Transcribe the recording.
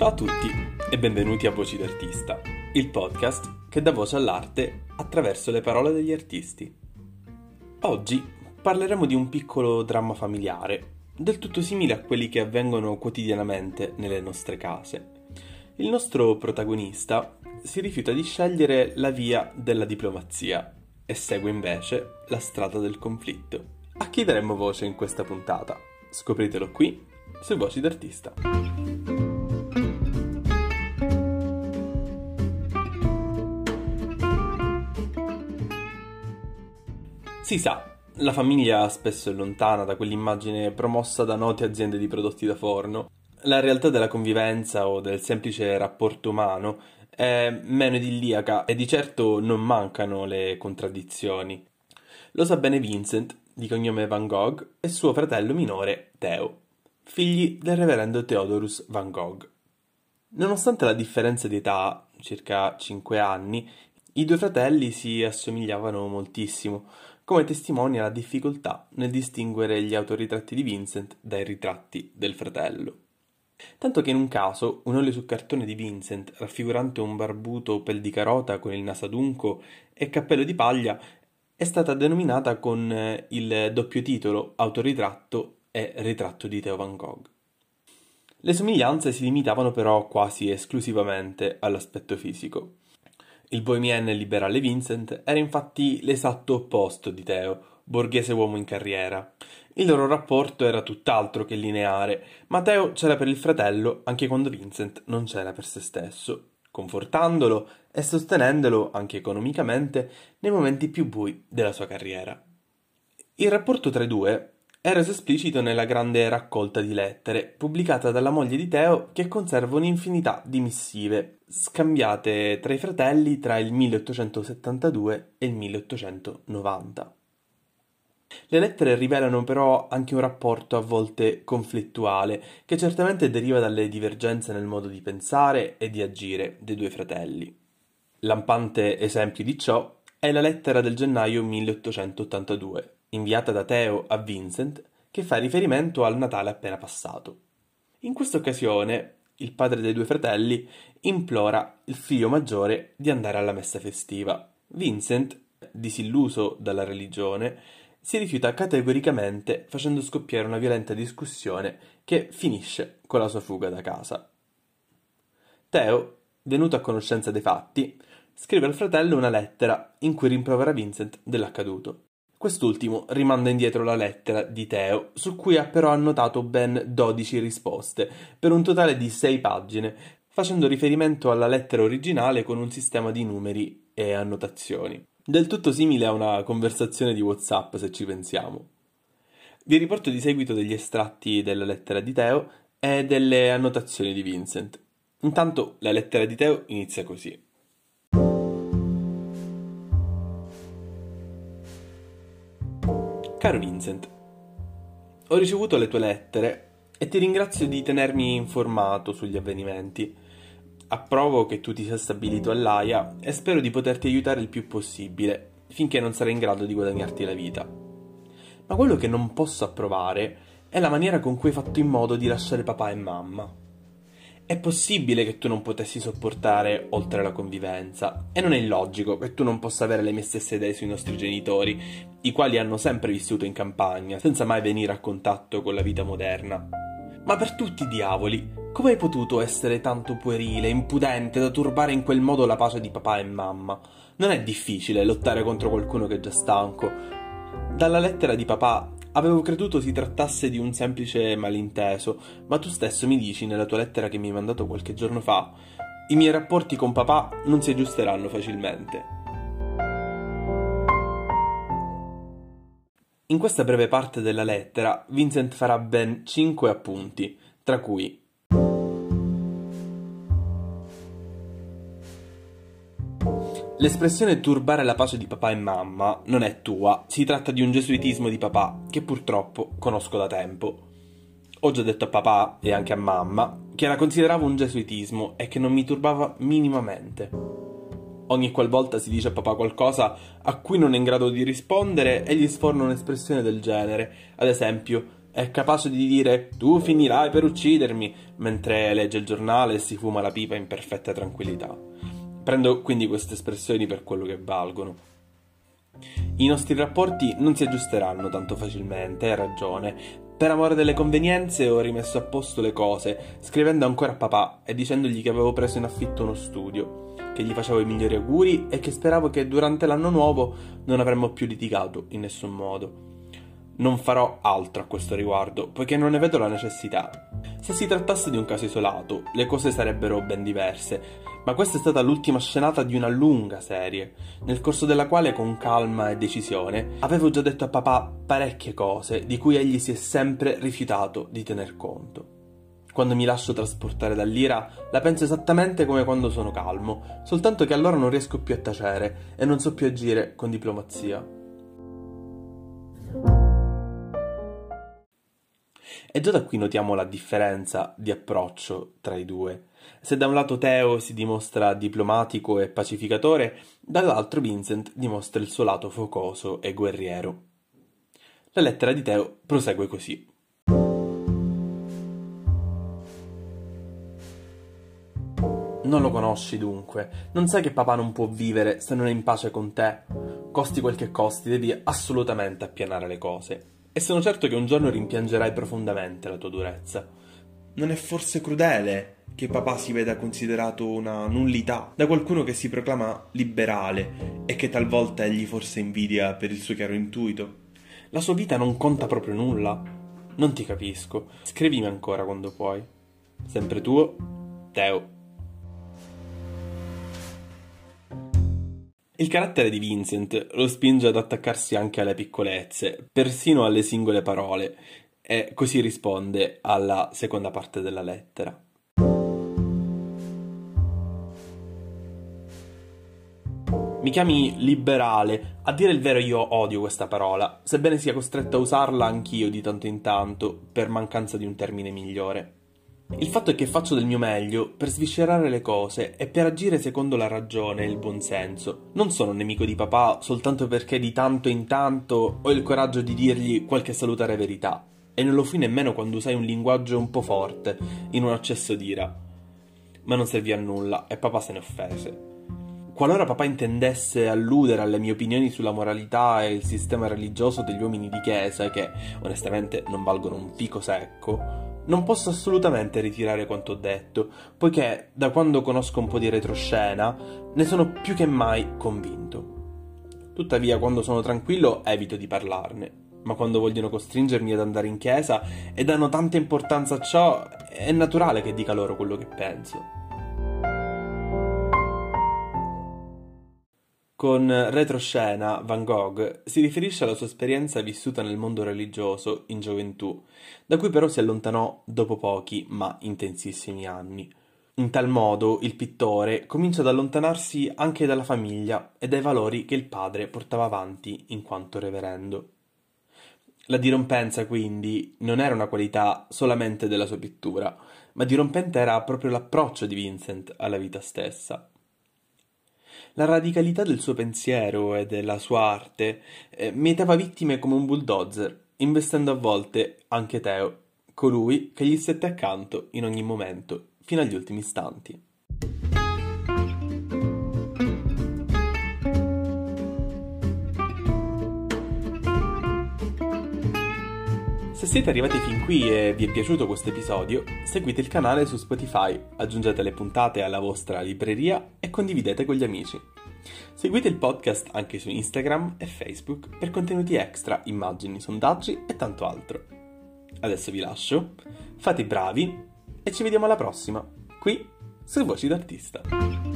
Ciao a tutti e benvenuti a Voci d'Artista, il podcast che dà voce all'arte attraverso le parole degli artisti. Oggi parleremo di un piccolo dramma familiare, del tutto simile a quelli che avvengono quotidianamente nelle nostre case. Il nostro protagonista si rifiuta di scegliere la via della diplomazia e segue invece la strada del conflitto. A chi daremmo voce in questa puntata? Scopritelo qui su Voci d'Artista. Si sa, la famiglia spesso è lontana da quell'immagine promossa da note aziende di prodotti da forno. La realtà della convivenza o del semplice rapporto umano è meno idilliaca e di certo non mancano le contraddizioni. Lo sa bene Vincent, di cognome Van Gogh, e suo fratello minore Theo, figli del reverendo Theodorus Van Gogh. Nonostante la differenza di età, circa 5 anni, i due fratelli si assomigliavano moltissimo, come testimonia la difficoltà nel distinguere gli autoritratti di Vincent dai ritratti del fratello. Tanto che in un caso un olio su cartone di Vincent, raffigurante un barbuto pel di carota con il naso adunco e cappello di paglia, è stata denominata con eh, il doppio titolo Autoritratto e Ritratto di Theo Van Gogh. Le somiglianze si limitavano però quasi esclusivamente all'aspetto fisico. Il bohemienne liberale Vincent era infatti l'esatto opposto di Theo, borghese uomo in carriera. Il loro rapporto era tutt'altro che lineare, ma Theo c'era per il fratello anche quando Vincent non c'era per se stesso confortandolo e sostenendolo anche economicamente nei momenti più bui della sua carriera. Il rapporto tra i due è reso esplicito nella grande raccolta di lettere pubblicata dalla moglie di Teo che conserva un'infinità di missive scambiate tra i fratelli tra il 1872 e il 1890. Le lettere rivelano però anche un rapporto a volte conflittuale, che certamente deriva dalle divergenze nel modo di pensare e di agire dei due fratelli. Lampante esempio di ciò è la lettera del gennaio 1882, inviata da Theo a Vincent, che fa riferimento al Natale appena passato. In questa occasione, il padre dei due fratelli implora il figlio maggiore di andare alla messa festiva. Vincent, disilluso dalla religione, si rifiuta categoricamente facendo scoppiare una violenta discussione che finisce con la sua fuga da casa. Teo, venuto a conoscenza dei fatti, scrive al fratello una lettera in cui rimprovera Vincent dell'accaduto. Quest'ultimo rimanda indietro la lettera di Teo, su cui ha però annotato ben 12 risposte, per un totale di 6 pagine, facendo riferimento alla lettera originale con un sistema di numeri e annotazioni. Del tutto simile a una conversazione di WhatsApp, se ci pensiamo. Vi riporto di seguito degli estratti della lettera di Teo e delle annotazioni di Vincent. Intanto la lettera di Teo inizia così. Caro Vincent, ho ricevuto le tue lettere e ti ringrazio di tenermi informato sugli avvenimenti. Approvo che tu ti sia stabilito all'AIA e spero di poterti aiutare il più possibile, finché non sarai in grado di guadagnarti la vita. Ma quello che non posso approvare è la maniera con cui hai fatto in modo di lasciare papà e mamma. È possibile che tu non potessi sopportare oltre la convivenza, e non è illogico che tu non possa avere le mie stesse idee sui nostri genitori, i quali hanno sempre vissuto in campagna, senza mai venire a contatto con la vita moderna. Ma per tutti i diavoli, come hai potuto essere tanto puerile, impudente, da turbare in quel modo la pace di papà e mamma? Non è difficile lottare contro qualcuno che è già stanco. Dalla lettera di papà avevo creduto si trattasse di un semplice malinteso, ma tu stesso mi dici nella tua lettera che mi hai mandato qualche giorno fa, i miei rapporti con papà non si aggiusteranno facilmente. In questa breve parte della lettera, Vincent farà ben cinque appunti, tra cui L'espressione turbare la pace di papà e mamma non è tua, si tratta di un gesuitismo di papà che purtroppo conosco da tempo. Ho già detto a papà e anche a mamma che la consideravo un gesuitismo e che non mi turbava minimamente. Ogni qualvolta si dice a papà qualcosa a cui non è in grado di rispondere, egli sforna un'espressione del genere, ad esempio, È capace di dire tu finirai per uccidermi mentre legge il giornale e si fuma la pipa in perfetta tranquillità. Prendo quindi queste espressioni per quello che valgono. I nostri rapporti non si aggiusteranno tanto facilmente, hai ragione. Per amore delle convenienze ho rimesso a posto le cose, scrivendo ancora a papà e dicendogli che avevo preso in affitto uno studio, che gli facevo i migliori auguri e che speravo che durante l'anno nuovo non avremmo più litigato in nessun modo. Non farò altro a questo riguardo, poiché non ne vedo la necessità. Se si trattasse di un caso isolato, le cose sarebbero ben diverse, ma questa è stata l'ultima scenata di una lunga serie, nel corso della quale con calma e decisione avevo già detto a papà parecchie cose di cui egli si è sempre rifiutato di tener conto. Quando mi lascio trasportare dall'ira, la penso esattamente come quando sono calmo, soltanto che allora non riesco più a tacere e non so più agire con diplomazia. E già da qui notiamo la differenza di approccio tra i due. Se da un lato Teo si dimostra diplomatico e pacificatore, dall'altro Vincent dimostra il suo lato focoso e guerriero. La lettera di Teo prosegue così. Non lo conosci dunque, non sai che papà non può vivere se non è in pace con te. Costi quel che costi, devi assolutamente appianare le cose. E sono certo che un giorno rimpiangerai profondamente la tua durezza. Non è forse crudele che papà si veda considerato una nullità da qualcuno che si proclama liberale e che talvolta egli forse invidia per il suo chiaro intuito. La sua vita non conta proprio nulla. Non ti capisco. Scrivimi ancora quando puoi. Sempre tuo, Teo. Il carattere di Vincent lo spinge ad attaccarsi anche alle piccolezze, persino alle singole parole, e così risponde alla seconda parte della lettera. Mi chiami liberale, a dire il vero io odio questa parola, sebbene sia costretto a usarla anch'io di tanto in tanto, per mancanza di un termine migliore. Il fatto è che faccio del mio meglio per sviscerare le cose e per agire secondo la ragione e il buonsenso. Non sono nemico di papà soltanto perché di tanto in tanto ho il coraggio di dirgli qualche salutare verità. E non lo fui nemmeno quando usai un linguaggio un po' forte, in un accesso d'ira. Ma non servì a nulla e papà se ne offese. Qualora papà intendesse alludere alle mie opinioni sulla moralità e il sistema religioso degli uomini di chiesa, che onestamente non valgono un fico secco, non posso assolutamente ritirare quanto ho detto, poiché da quando conosco un po' di retroscena ne sono più che mai convinto. Tuttavia, quando sono tranquillo evito di parlarne, ma quando vogliono costringermi ad andare in chiesa e danno tanta importanza a ciò, è naturale che dica loro quello che penso. Con retroscena, Van Gogh si riferisce alla sua esperienza vissuta nel mondo religioso in gioventù, da cui però si allontanò dopo pochi ma intensissimi anni. In tal modo il pittore comincia ad allontanarsi anche dalla famiglia e dai valori che il padre portava avanti in quanto reverendo. La dirompenza, quindi, non era una qualità solamente della sua pittura, ma dirompente era proprio l'approccio di Vincent alla vita stessa. La radicalità del suo pensiero e della sua arte eh, mieteva vittime come un bulldozer, investendo a volte anche Teo, colui che gli stette accanto in ogni momento, fino agli ultimi istanti. Se siete arrivati fin qui e vi è piaciuto questo episodio, seguite il canale su Spotify, aggiungete le puntate alla vostra libreria condividete con gli amici. Seguite il podcast anche su Instagram e Facebook per contenuti extra, immagini, sondaggi e tanto altro. Adesso vi lascio, fate i bravi e ci vediamo alla prossima, qui su Voci d'Artista.